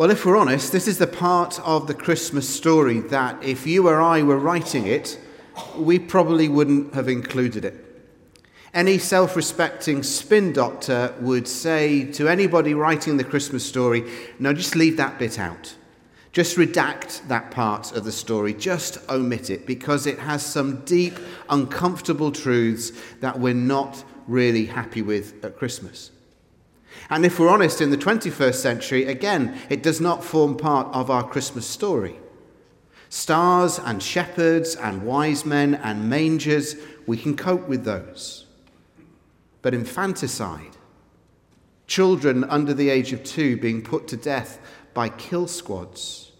Well, if we're honest, this is the part of the Christmas story that if you or I were writing it, we probably wouldn't have included it. Any self respecting spin doctor would say to anybody writing the Christmas story, no, just leave that bit out. Just redact that part of the story. Just omit it because it has some deep, uncomfortable truths that we're not really happy with at Christmas. And if we're honest, in the 21st century, again, it does not form part of our Christmas story. Stars and shepherds and wise men and mangers, we can cope with those. But infanticide, children under the age of two being put to death by kill squads,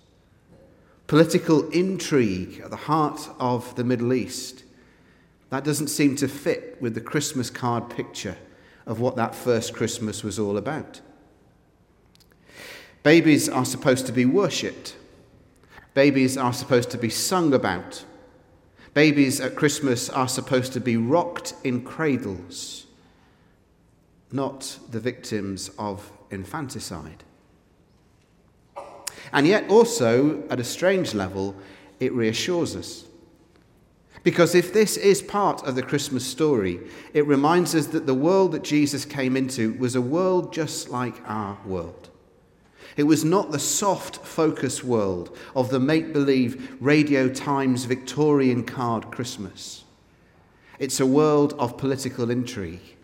political intrigue at the heart of the Middle East, that doesn't seem to fit with the Christmas card picture of what that first Christmas was all about. Babies are supposed to be worshipped. Babies are supposed to be sung about. Babies at Christmas are supposed to be rocked in cradles, not the victims of infanticide. And yet, also, at a strange level, it reassures us. Because if this is part of the Christmas story, it reminds us that the world that Jesus came into was a world just like our world. It was not the soft focus world of the make believe Radio Times Victorian card Christmas. It's a world of political intrigue.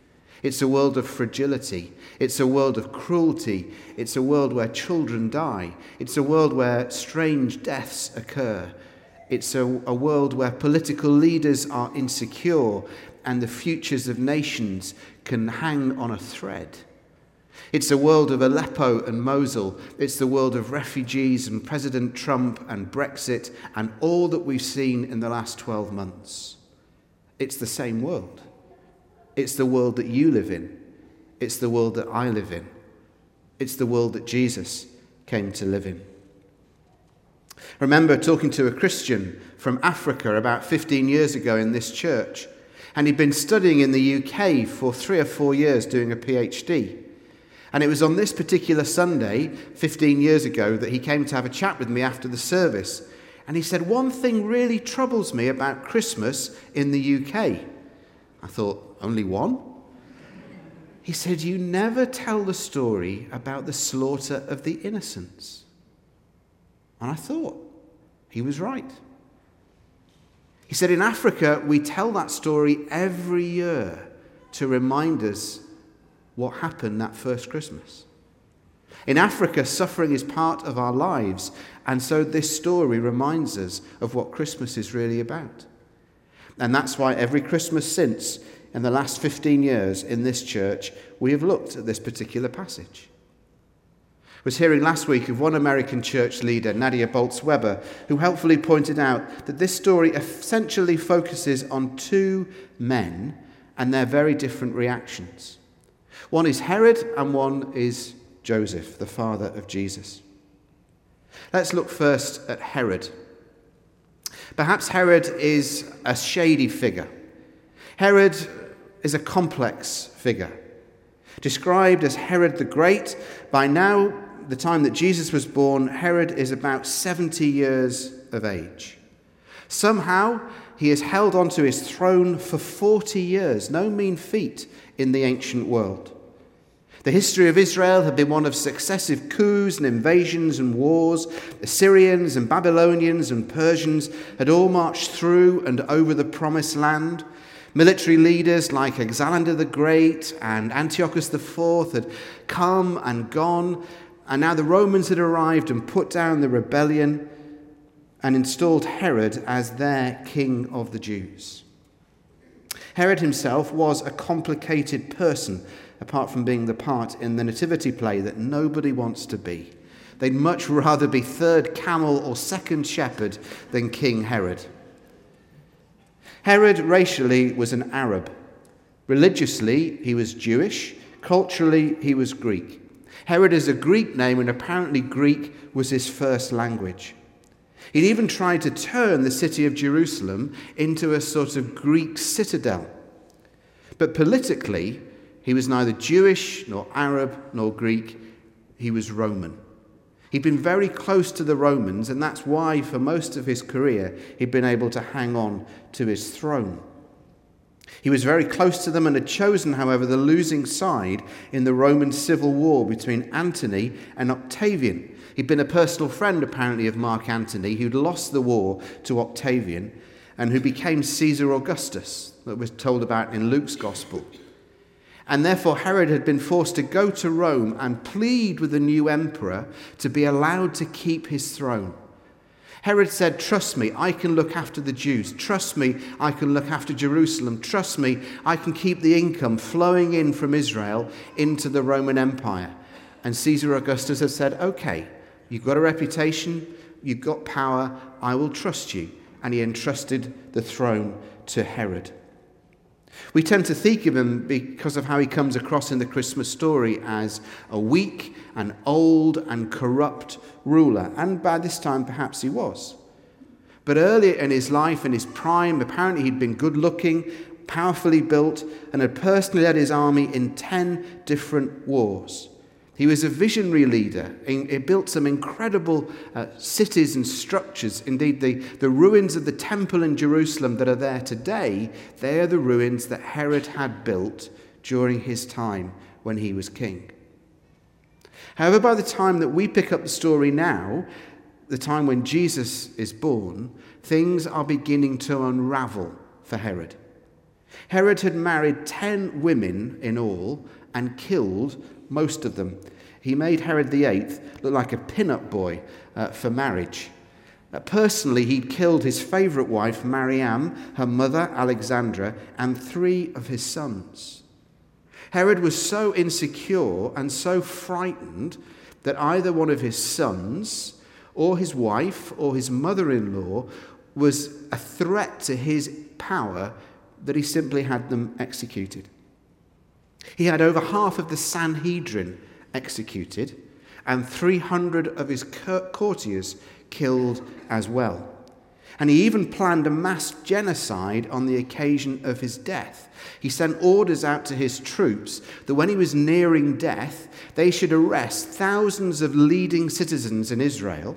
It's a world of fragility. It's a world of cruelty. It's a world where children die. It's a world where strange deaths occur. It's a, a world where political leaders are insecure and the futures of nations can hang on a thread. It's a world of Aleppo and Mosul. It's the world of refugees and President Trump and Brexit and all that we've seen in the last 12 months. It's the same world. It's the world that you live in. It's the world that I live in. It's the world that Jesus came to live in. I remember talking to a Christian from Africa about 15 years ago in this church, and he'd been studying in the UK for three or four years doing a PhD. And it was on this particular Sunday, 15 years ago, that he came to have a chat with me after the service. And he said, One thing really troubles me about Christmas in the UK. I thought, Only one? He said, You never tell the story about the slaughter of the innocents. And I thought, he was right. He said, In Africa, we tell that story every year to remind us what happened that first Christmas. In Africa, suffering is part of our lives, and so this story reminds us of what Christmas is really about. And that's why every Christmas since, in the last 15 years in this church, we have looked at this particular passage was hearing last week of one American church leader, Nadia Bolz Weber, who helpfully pointed out that this story essentially focuses on two men and their very different reactions. One is Herod, and one is Joseph, the father of Jesus. Let's look first at Herod. Perhaps Herod is a shady figure. Herod is a complex figure. Described as Herod the Great, by now the time that Jesus was born, Herod is about 70 years of age. Somehow, he has held onto his throne for 40 years, no mean feat in the ancient world. The history of Israel had been one of successive coups and invasions and wars. Assyrians and Babylonians and Persians had all marched through and over the promised land. Military leaders like Alexander the Great and Antiochus IV had come and gone, and now the Romans had arrived and put down the rebellion and installed Herod as their king of the Jews. Herod himself was a complicated person, apart from being the part in the nativity play that nobody wants to be. They'd much rather be third camel or second shepherd than King Herod. Herod racially was an Arab. Religiously, he was Jewish. Culturally, he was Greek. Herod is a Greek name, and apparently Greek was his first language. He'd even tried to turn the city of Jerusalem into a sort of Greek citadel. But politically, he was neither Jewish nor Arab nor Greek, he was Roman. He He'd been very close to the Romans, and that's why, for most of his career, he'd been able to hang on to his throne. He was very close to them and had chosen, however, the losing side in the Roman civil war between Antony and Octavian. He'd been a personal friend, apparently, of Mark Antony, who'd lost the war to Octavian and who became Caesar Augustus, that was told about in Luke's Gospel. And therefore, Herod had been forced to go to Rome and plead with the new emperor to be allowed to keep his throne. Herod said, Trust me, I can look after the Jews. Trust me, I can look after Jerusalem. Trust me, I can keep the income flowing in from Israel into the Roman Empire. And Caesar Augustus had said, Okay, you've got a reputation, you've got power, I will trust you. And he entrusted the throne to Herod. We tend to think of him because of how he comes across in the Christmas story as a weak and old and corrupt ruler, and by this time perhaps he was. But earlier in his life, in his prime, apparently he'd been good looking, powerfully built, and had personally led his army in 10 different wars. He was a visionary leader. He built some incredible uh, cities and structures. Indeed, the, the ruins of the temple in Jerusalem that are there today, they are the ruins that Herod had built during his time when he was king. However, by the time that we pick up the story now, the time when Jesus is born, things are beginning to unravel for Herod. Herod had married 10 women in all and killed most of them. He made Henry VIII look like a pin-up boy uh, for marriage. Uh, personally, he'd killed his favourite wife, Mariamne, her mother, Alexandra, and three of his sons. Herod was so insecure and so frightened that either one of his sons, or his wife, or his mother in law was a threat to his power that he simply had them executed. He had over half of the Sanhedrin executed and 300 of his courtiers killed as well. And he even planned a mass genocide on the occasion of his death. He sent orders out to his troops that when he was nearing death, they should arrest thousands of leading citizens in Israel,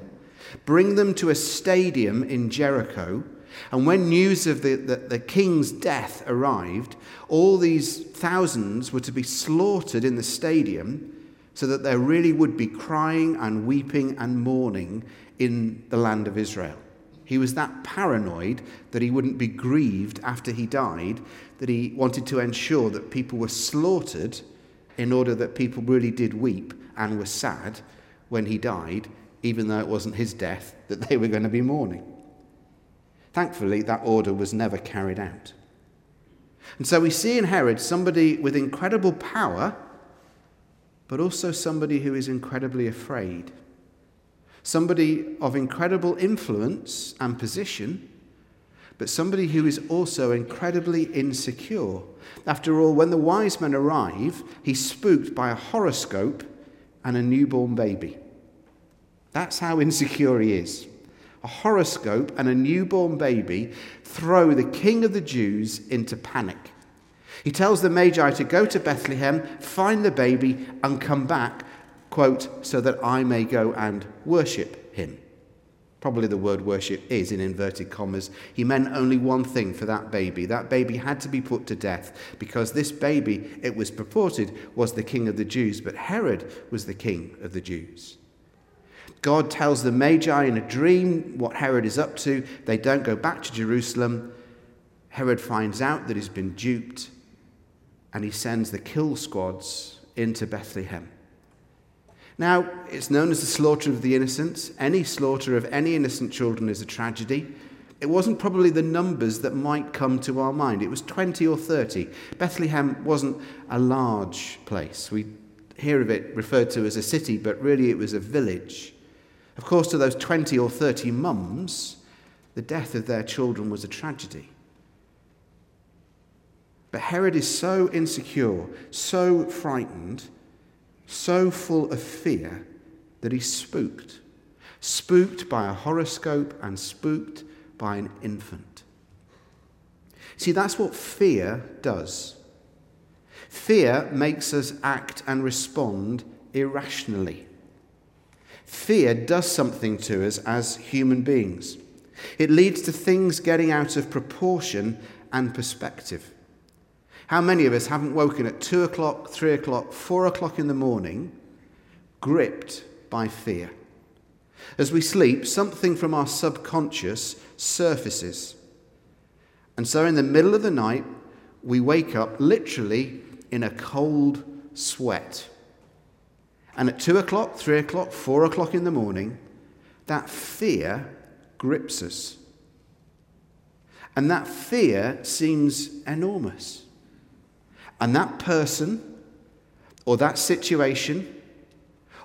bring them to a stadium in Jericho, and when news of the, the, the, king's death arrived, all these thousands were to be slaughtered in the stadium so that there really would be crying and weeping and mourning in the land of Israel. He was that paranoid that he wouldn't be grieved after he died, that he wanted to ensure that people were slaughtered in order that people really did weep and were sad when he died, even though it wasn't his death that they were going to be mourning. Thankfully, that order was never carried out. And so we see in Herod somebody with incredible power, but also somebody who is incredibly afraid. Somebody of incredible influence and position, but somebody who is also incredibly insecure. After all, when the wise men arrive, he's spooked by a horoscope and a newborn baby. That's how insecure he is a horoscope, and a newborn baby throw the king of the Jews into panic. He tells the Magi to go to Bethlehem, find the baby, and come back, quote, so that I may go and worship him. Probably the word worship is in inverted commas. He meant only one thing for that baby. That baby had to be put to death because this baby, it was purported, was the king of the Jews, but Herod was the king of the Jews. God tells the Magi in a dream what Herod is up to. They don't go back to Jerusalem. Herod finds out that he's been duped and he sends the kill squads into Bethlehem. Now, it's known as the slaughter of the innocents. Any slaughter of any innocent children is a tragedy. It wasn't probably the numbers that might come to our mind. It was 20 or 30. Bethlehem wasn't a large place. We hear of it referred to as a city, but really it was a village. Of course, to those 20 or 30 mums, the death of their children was a tragedy. But Herod is so insecure, so frightened, so full of fear that he's spooked. Spooked by a horoscope and spooked by an infant. See, that's what fear does. Fear makes us act and respond irrationally. Fear does something to us as human beings. It leads to things getting out of proportion and perspective. How many of us haven't woken at 2 o'clock, 3 o'clock, 4 o'clock in the morning, gripped by fear? As we sleep, something from our subconscious surfaces. And so, in the middle of the night, we wake up literally in a cold sweat. And at two o'clock, three o'clock, four o'clock in the morning, that fear grips us. And that fear seems enormous. And that person, or that situation,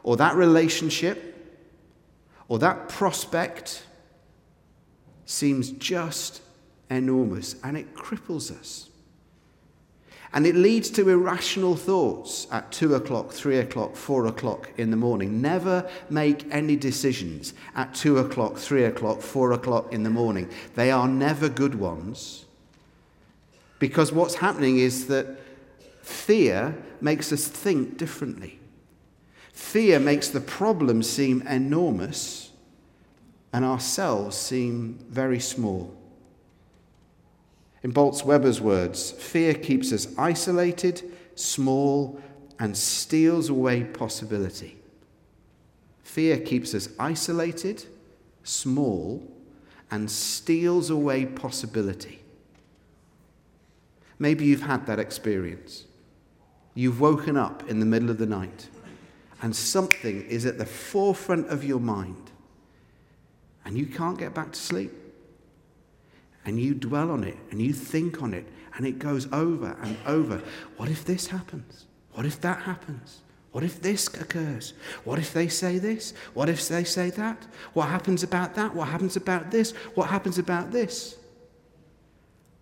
or that relationship, or that prospect seems just enormous and it cripples us. And it leads to irrational thoughts at two o'clock, three o'clock, four o'clock in the morning. Never make any decisions at two o'clock, three o'clock, four o'clock in the morning. They are never good ones. Because what's happening is that fear makes us think differently. Fear makes the problem seem enormous and ourselves seem very small. In Bolz Weber's words, fear keeps us isolated, small, and steals away possibility. Fear keeps us isolated, small, and steals away possibility. Maybe you've had that experience. You've woken up in the middle of the night, and something is at the forefront of your mind, and you can't get back to sleep and you dwell on it and you think on it and it goes over and over. What if this happens? What if that happens? What if this occurs? What if they say this? What if they say that? What happens about that? What happens about this? What happens about this?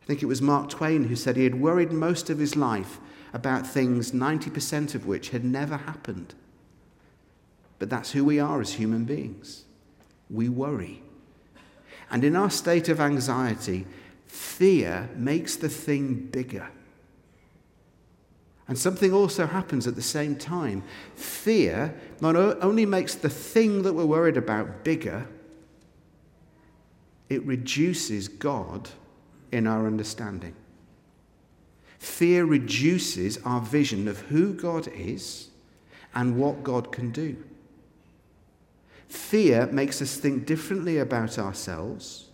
I think it was Mark Twain who said he had worried most of his life about things 90% of which had never happened. But that's who we are as human beings. We worry. And in our state of anxiety, fear makes the thing bigger. And something also happens at the same time. Fear not only makes the thing that we're worried about bigger, it reduces God in our understanding. Fear reduces our vision of who God is and what God can do. Fear makes us think differently about ourselves.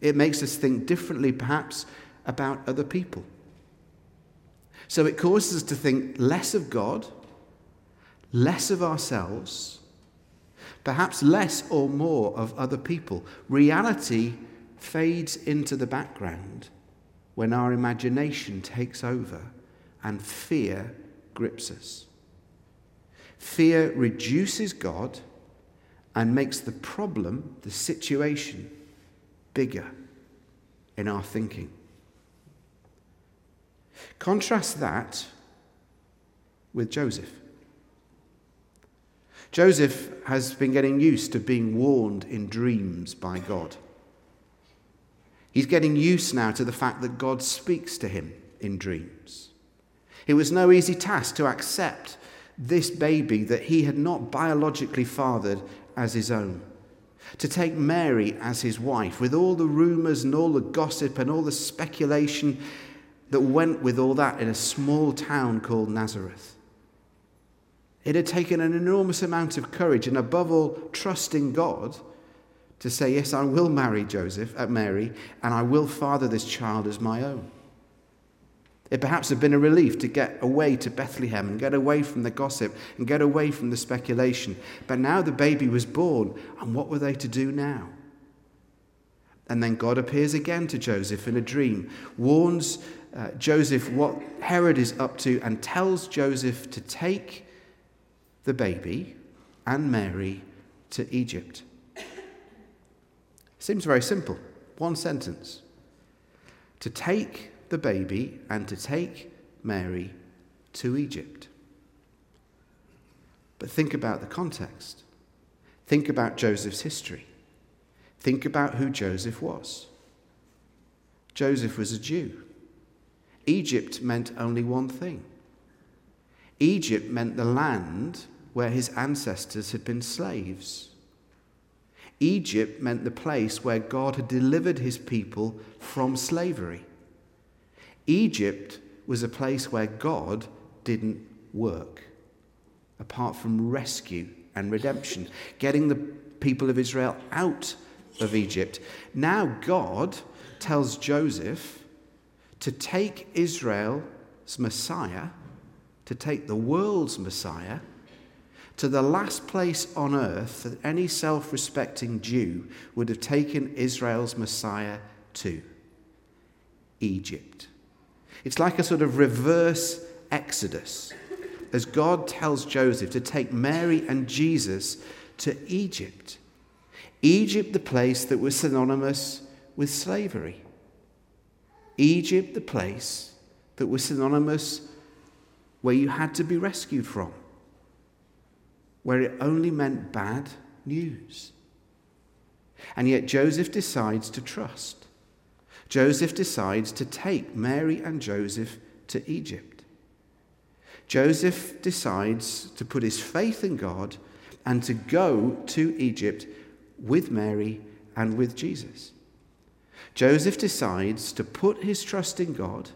It makes us think differently, perhaps, about other people. So it causes us to think less of God, less of ourselves, perhaps less or more of other people. Reality fades into the background when our imagination takes over and fear grips us. Fear reduces God and makes the problem, the situation, bigger in our thinking. Contrast that with Joseph. Joseph has been getting used to being warned in dreams by God. He's getting used now to the fact that God speaks to him in dreams. It was no easy task to accept this baby that he had not biologically fathered as his own, to take Mary as his wife, with all the rumours and all the gossip and all the speculation that went with all that in a small town called Nazareth. It had taken an enormous amount of courage and, above all, trust in God to say, Yes, I will marry Joseph, at uh, Mary, and I will father this child as my own. It perhaps had been a relief to get away to Bethlehem and get away from the gossip and get away from the speculation. But now the baby was born, and what were they to do now? And then God appears again to Joseph in a dream, warns uh, Joseph what Herod is up to, and tells Joseph to take the baby and Mary to Egypt. Seems very simple. One sentence. To take the baby and to take Mary to Egypt. But think about the context. Think about Joseph's history. Think about who Joseph was. Joseph was a Jew. Egypt meant only one thing Egypt meant the land where his ancestors had been slaves. Egypt meant the place where God had delivered his people from slavery. Egypt was a place where God didn't work, apart from rescue and redemption, getting the people of Israel out of Egypt. Now, God tells Joseph to take Israel's Messiah, to take the world's Messiah, to the last place on earth that any self respecting Jew would have taken Israel's Messiah to Egypt. It's like a sort of reverse exodus as God tells Joseph to take Mary and Jesus to Egypt. Egypt, the place that was synonymous with slavery. Egypt, the place that was synonymous where you had to be rescued from where it only meant bad news. And yet Joseph decides to trust. Joseph decides to take Mary and Joseph to Egypt. Joseph decides to put his faith in God and to go to Egypt with Mary and with Jesus. Joseph decides to put his trust in God,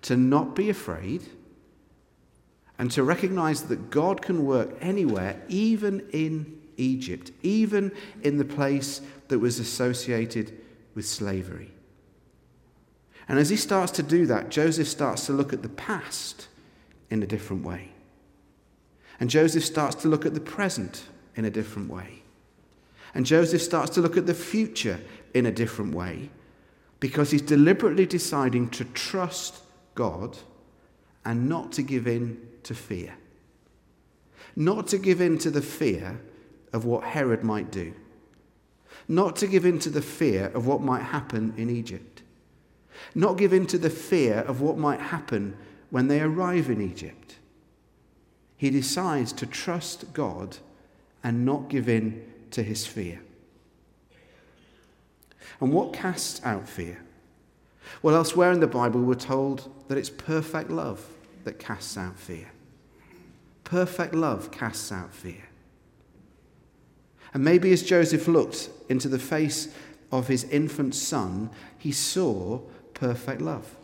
to not be afraid and to recognize that God can work anywhere, even in Egypt, even in the place that was associated with slavery. And as he starts to do that, Joseph starts to look at the past in a different way. And Joseph starts to look at the present in a different way. And Joseph starts to look at the future in a different way because he's deliberately deciding to trust God and not to give in to fear. Not to give in to the fear of what Herod might do. Not to give in to the fear of what might happen in Egypt. Not give in to the fear of what might happen when they arrive in Egypt. He decides to trust God and not give in to his fear. And what casts out fear? Well, elsewhere in the Bible, we're told that it's perfect love that casts out fear. Perfect love casts out fear. And maybe as Joseph looked into the face of his infant son, he saw perfect love.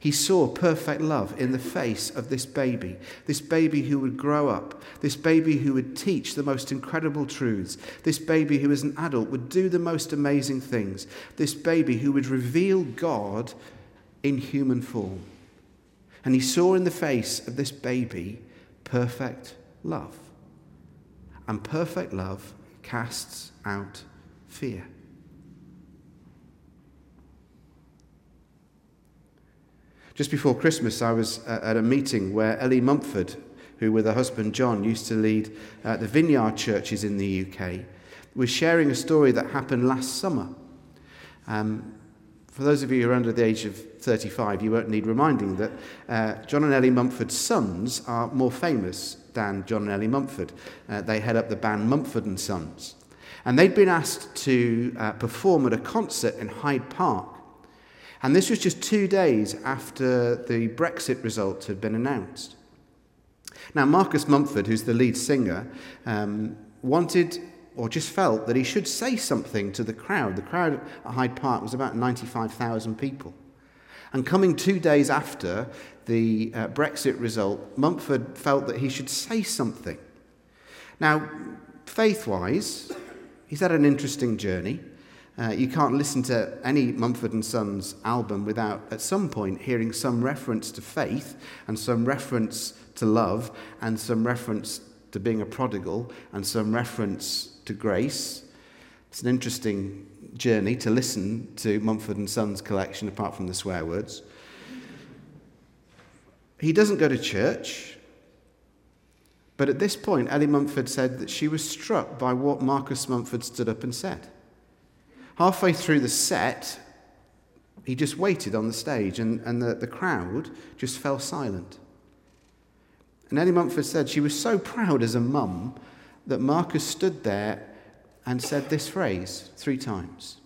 He saw perfect love in the face of this baby, this baby who would grow up, this baby who would teach the most incredible truths, this baby who, as an adult, would do the most amazing things, this baby who would reveal God in human form. And he saw in the face of this baby perfect love. And perfect love casts out fear. Just before Christmas, I was at a meeting where Ellie Mumford, who with her husband John used to lead uh, the vineyard churches in the UK, was sharing a story that happened last summer. Um, for those of you who are under the age of 35, you won't need reminding that uh, John and Ellie Mumford's sons are more famous than John and Ellie Mumford. Uh, they head up the band Mumford and Sons. And they'd been asked to uh, perform at a concert in Hyde Park. And this was just two days after the Brexit result had been announced. Now, Marcus Mumford, who's the lead singer, um, wanted or just felt that he should say something to the crowd. The crowd at Hyde Park was about 95,000 people. And coming two days after the uh, Brexit result, Mumford felt that he should say something. Now, faith wise, he's had an interesting journey. Uh, you can't listen to any Mumford and Sons album without, at some point, hearing some reference to faith and some reference to love and some reference to being a prodigal and some reference to grace. It's an interesting journey to listen to Mumford and Sons collection, apart from the swear words. He doesn't go to church, but at this point, Ellie Mumford said that she was struck by what Marcus Mumford stood up and said. Halfway through the set, he just waited on the stage, and, and the, the crowd just fell silent. And Ellie Mumford said she was so proud as a mum that Marcus stood there and said this phrase three times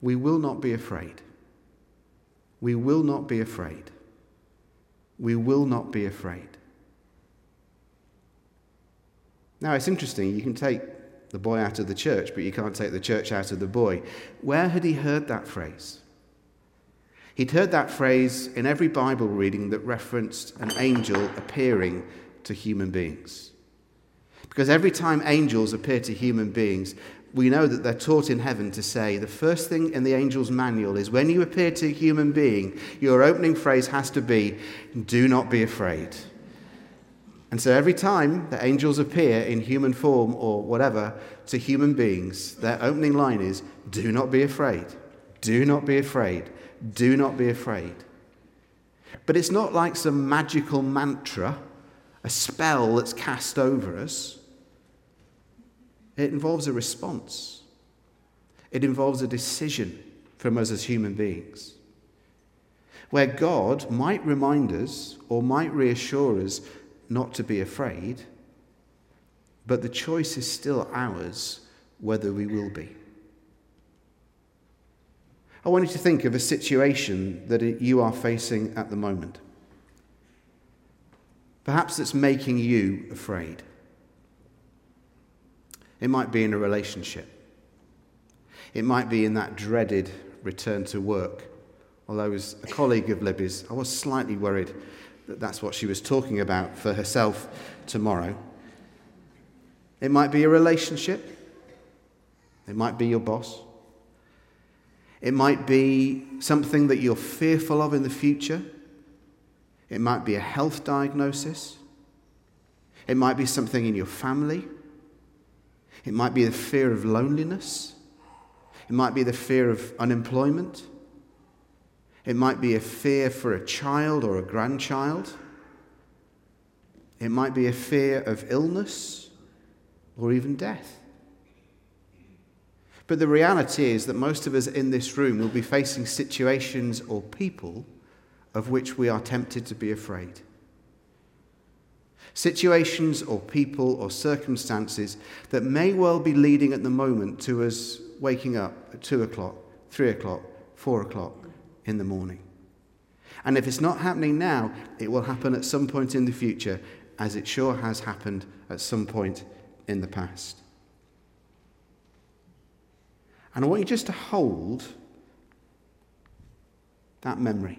We will not be afraid. We will not be afraid. We will not be afraid. Now, it's interesting, you can take the boy out of the church, but you can't take the church out of the boy. Where had he heard that phrase? He'd heard that phrase in every Bible reading that referenced an angel appearing to human beings. Because every time angels appear to human beings, we know that they're taught in heaven to say the first thing in the angel's manual is when you appear to a human being, your opening phrase has to be, Do not be afraid. And so every time the angels appear in human form or whatever to human beings, their opening line is, Do not be afraid. Do not be afraid. Do not be afraid. But it's not like some magical mantra, a spell that's cast over us. It involves a response, it involves a decision from us as human beings. Where God might remind us or might reassure us not to be afraid, but the choice is still ours whether we will be. I want you to think of a situation that you are facing at the moment. Perhaps that's making you afraid. It might be in a relationship. It might be in that dreaded return to work. Although, as a colleague of Libby's, I was slightly worried that that's what she was talking about for herself tomorrow. It might be a relationship. It might be your boss. It might be something that you're fearful of in the future. It might be a health diagnosis. It might be something in your family. It might be the fear of loneliness. It might be the fear of unemployment. It might be a fear for a child or a grandchild. It might be a fear of illness or even death. But the reality is that most of us in this room will be facing situations or people of which we are tempted to be afraid. Situations or people or circumstances that may well be leading at the moment to us waking up at 2 o'clock, 3 o'clock, 4 o'clock in the morning. And if it's not happening now, it will happen at some point in the future, as it sure has happened at some point in the past. And I want you just to hold that memory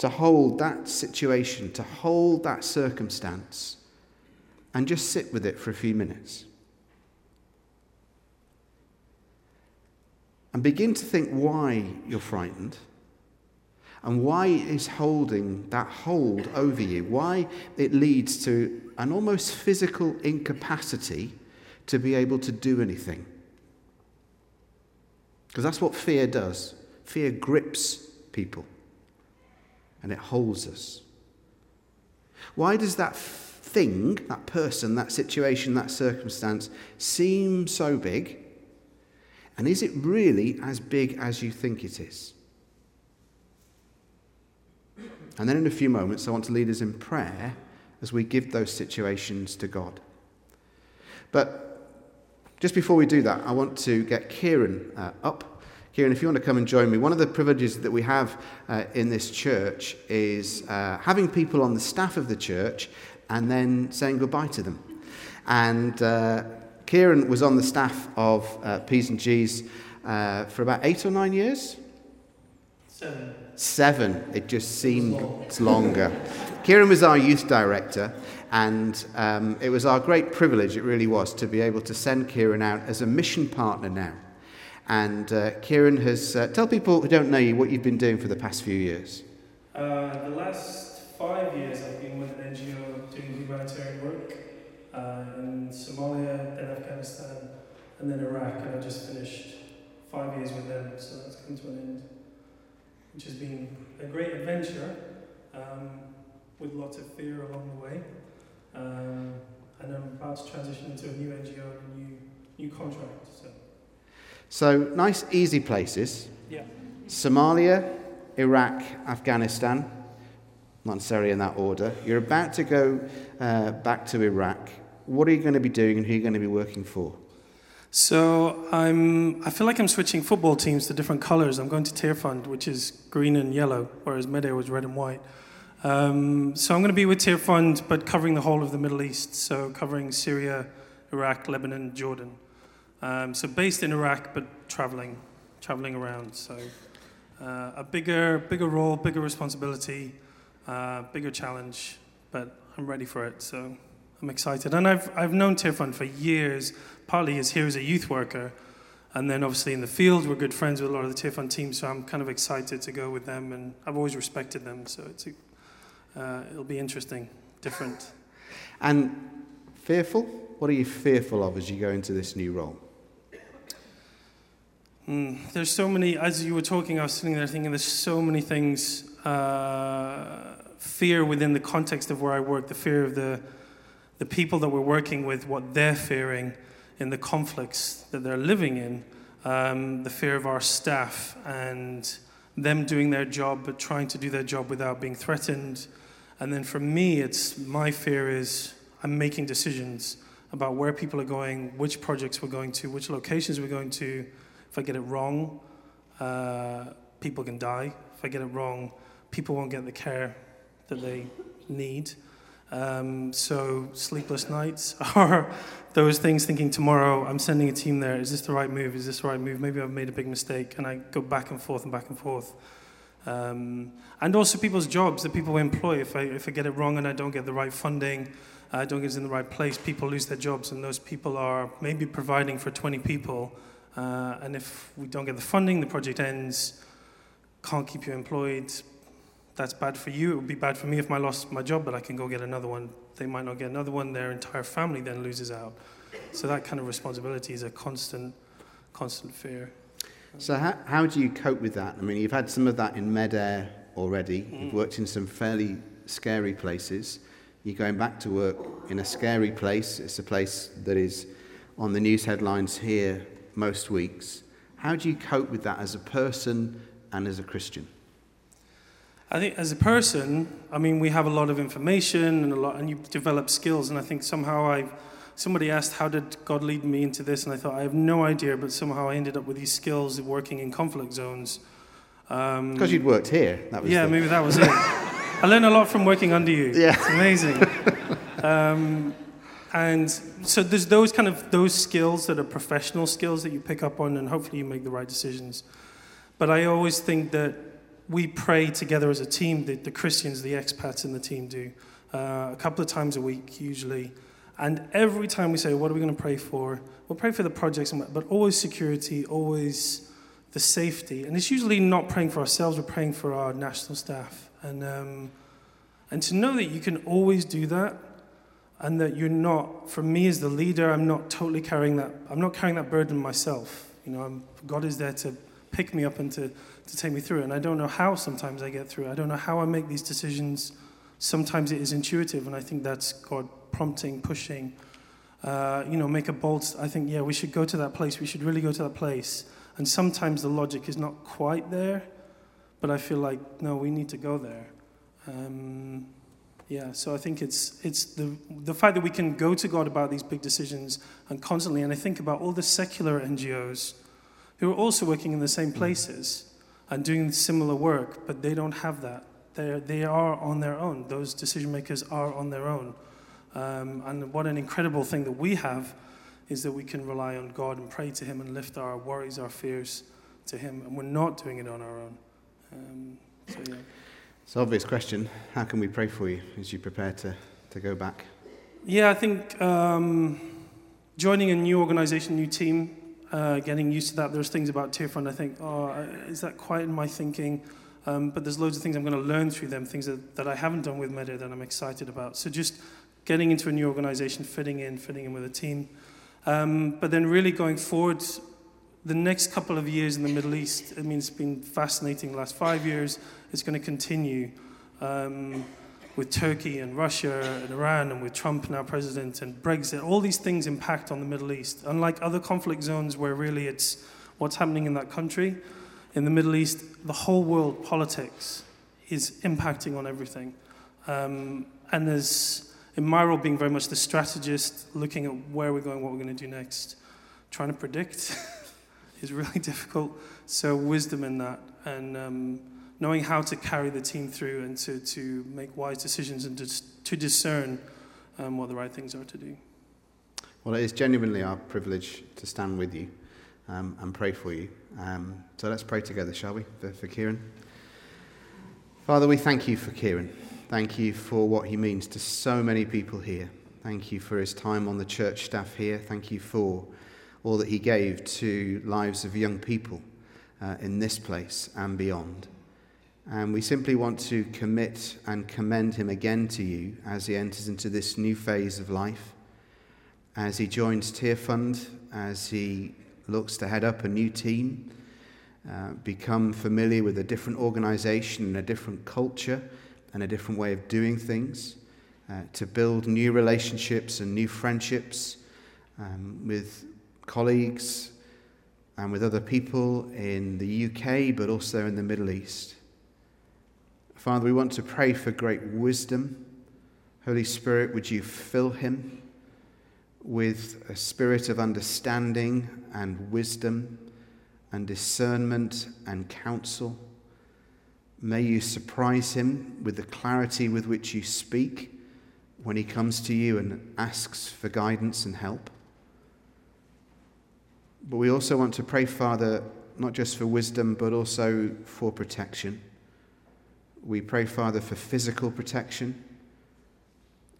to hold that situation, to hold that circumstance, and just sit with it for a few minutes. And begin to think why you're frightened and why it is holding that hold over you, why it leads to an almost physical incapacity to be able to do anything. Because that's what fear does. Fear grips people and it holds us. Why does that thing, that person, that situation, that circumstance seem so big? And is it really as big as you think it is? And then in a few moments, I want to lead us in prayer as we give those situations to God. But just before we do that, I want to get Kieran uh, up Kieran, if you want to come and join me, one of the privileges that we have uh, in this church is uh, having people on the staff of the church and then saying goodbye to them. And uh, Kieran was on the staff of uh, P's and G's uh, for about eight or nine years. Seven. Seven. It just seemed longer. Kieran was our youth director, and um, it was our great privilege, it really was, to be able to send Kieran out as a mission partner now. And uh, Kieran has. Uh, tell people who don't know you what you've been doing for the past few years. Uh, the last five years, I've been with an NGO doing humanitarian work uh, in Somalia, then Afghanistan, and then Iraq. And I just finished five years with them, so that's come to an end, which has been a great adventure um, with lots of fear along the way. Um, and I'm about to transition into a new NGO and a new, new contract. So. So, nice, easy places yeah. Somalia, Iraq, Afghanistan, not necessarily in that order. You're about to go uh, back to Iraq. What are you going to be doing and who are you going to be working for? So I'm, I feel like I'm switching football teams to different colours. I'm going to Tearfund, which is green and yellow, whereas Medair was red and white. Um, so I'm going to be with Tear Fund, but covering the whole of the Middle East. So covering Syria, Iraq, Lebanon, Jordan. Um, so based in Iraq, but traveling, traveling around. So uh, a bigger, bigger role, bigger responsibility, uh, bigger challenge, but I'm ready for it. So I'm excited. And I've, I've known Tear Fund for years, partly as here as a youth worker. And then obviously in the field, we're good friends with a lot of the Tear Fund team, so I'm kind of excited to go with them. And I've always respected them, so it's uh, it'll be interesting, different. And fearful? What are you fearful of as you go into this new role? Mm, there's so many, as you were talking, I was sitting there thinking there's so many things. Uh, fear within the context of where I work, the fear of the, the people that we're working with, what they're fearing in the conflicts that they're living in, um, the fear of our staff and them doing their job but trying to do their job without being threatened. And then for me, it's my fear is I'm making decisions about where people are going, which projects we're going to, which locations we're going to. If I get it wrong, uh, people can die. If I get it wrong, people won't get the care that they need. Um, so sleepless nights are those things thinking tomorrow I'm sending a team there. Is this the right move? Is this the right move? Maybe I've made a big mistake, and I go back and forth and back and forth. Um, and also people's jobs that people employ. If I if I get it wrong and I don't get the right funding, I don't get it in the right place, people lose their jobs, and those people are maybe providing for 20 people. Uh, and if we don't get the funding, the project ends. Can't keep you employed that's bad for you. It would be bad for me if I lost my job, but I can go get another one. They might not get another one. Their entire family then loses out. So that kind of responsibility is a constant, constant fear. So how, how do you cope with that? I mean, you've had some of that in Medair already. Mm. You've worked in some fairly scary places. You're going back to work in a scary place. It's a place that is on the news headlines here most weeks. How do you cope with that as a person and as a Christian? I think as a person, I mean, we have a lot of information and a lot, and you develop skills. And I think somehow I, somebody asked, how did God lead me into this? And I thought, I have no idea, but somehow I ended up with these skills of working in conflict zones. Because um, you'd worked here. That was yeah, the... maybe that was it. I learned a lot from working under you. Yeah. It's amazing. um, and so there's those kind of those skills that are professional skills that you pick up on, and hopefully you make the right decisions. But I always think that we pray together as a team, the, the Christians, the expats in the team do, uh, a couple of times a week usually. And every time we say, What are we going to pray for? We'll pray for the projects, but always security, always the safety. And it's usually not praying for ourselves, we're praying for our national staff. And, um, and to know that you can always do that and that you're not, for me as the leader, I'm not totally carrying that, I'm not carrying that burden myself. You know, I'm, God is there to pick me up and to to take me through. And I don't know how sometimes I get through. I don't know how I make these decisions. Sometimes it is intuitive, and I think that's God prompting, pushing. Uh, you know, make a bold. I think, yeah, we should go to that place. We should really go to that place. And sometimes the logic is not quite there, but I feel like no, we need to go there. Um, yeah, so I think it's it's the the fact that we can go to God about these big decisions and constantly. And I think about all the secular NGOs who are also working in the same places and doing similar work, but they don't have that. They're, they are on their own. Those decision makers are on their own. Um, and what an incredible thing that we have is that we can rely on God and pray to Him and lift our worries, our fears to Him, and we're not doing it on our own. Um, so, yeah. It's an obvious question. How can we pray for you as you prepare to, to go back? Yeah, I think um, joining a new organization, new team, uh, getting used to that. There's things about Tear Fund I think, oh, is that quite in my thinking? Um, but there's loads of things I'm going to learn through them, things that, that I haven't done with Medair that I'm excited about. So just getting into a new organization, fitting in, fitting in with a team. Um, but then really going forward, the next couple of years in the Middle East, I mean, it's been fascinating the last five years. It's going to continue. Um, with Turkey and Russia and Iran and with Trump now president and Brexit, all these things impact on the Middle East. Unlike other conflict zones where really it's what's happening in that country, in the Middle East, the whole world politics is impacting on everything. Um, and there's, in my role, being very much the strategist, looking at where we're going, what we're going to do next, trying to predict is really difficult. So, wisdom in that. And um, knowing how to carry the team through and to, to make wise decisions and to, to discern um, what the right things are to do. Well, it is genuinely our privilege to stand with you um, and pray for you. Um, so let's pray together, shall we, for, for Kieran? Father, we thank you for Kieran. Thank you for what he means to so many people here. Thank you for his time on the church staff here. Thank you for all that he gave to lives of young people uh, in this place and beyond. And we simply want to commit and commend him again to you as he enters into this new phase of life, as he joins Tearfund, as he looks to head up a new team, uh, become familiar with a different organization and a different culture and a different way of doing things, uh, to build new relationships and new friendships um, with colleagues and with other people in the UK, but also in the Middle East. Father, we want to pray for great wisdom. Holy Spirit, would you fill him with a spirit of understanding and wisdom and discernment and counsel? May you surprise him with the clarity with which you speak when he comes to you and asks for guidance and help. But we also want to pray, Father, not just for wisdom, but also for protection. We pray, Father, for physical protection.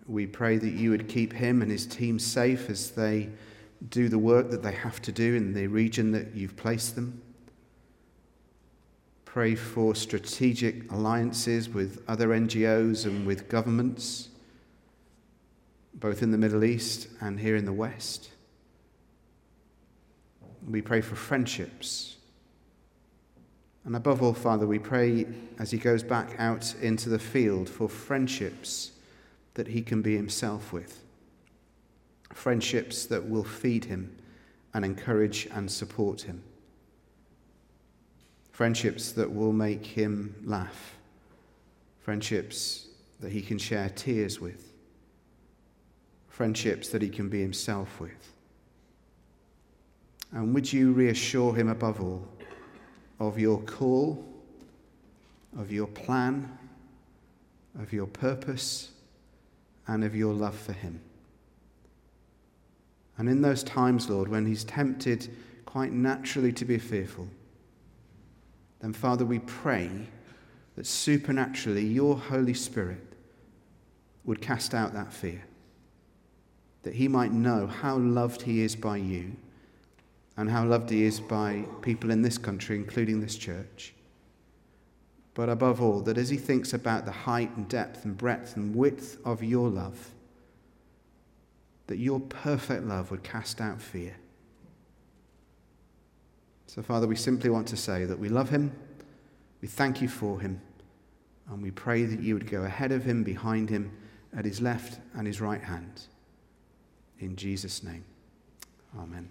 We pray that you would keep him and his team safe as they do the work that they have to do in the region that you've placed them. Pray for strategic alliances with other NGOs and with governments, both in the Middle East and here in the West. We pray for friendships and above all, Father, we pray as he goes back out into the field for friendships that he can be himself with. Friendships that will feed him and encourage and support him. Friendships that will make him laugh. Friendships that he can share tears with. Friendships that he can be himself with. And would you reassure him above all? Of your call, of your plan, of your purpose, and of your love for Him. And in those times, Lord, when He's tempted quite naturally to be fearful, then, Father, we pray that supernaturally your Holy Spirit would cast out that fear, that He might know how loved He is by you and how loved he is by people in this country, including this church. But above all, that as he thinks about the height and depth and breadth and width of your love, that your perfect love would cast out fear. So, Father, we simply want to say that we love him, we thank you for him, and we pray that you would go ahead of him, behind him, at his left and his right hand. In Jesus' name, amen.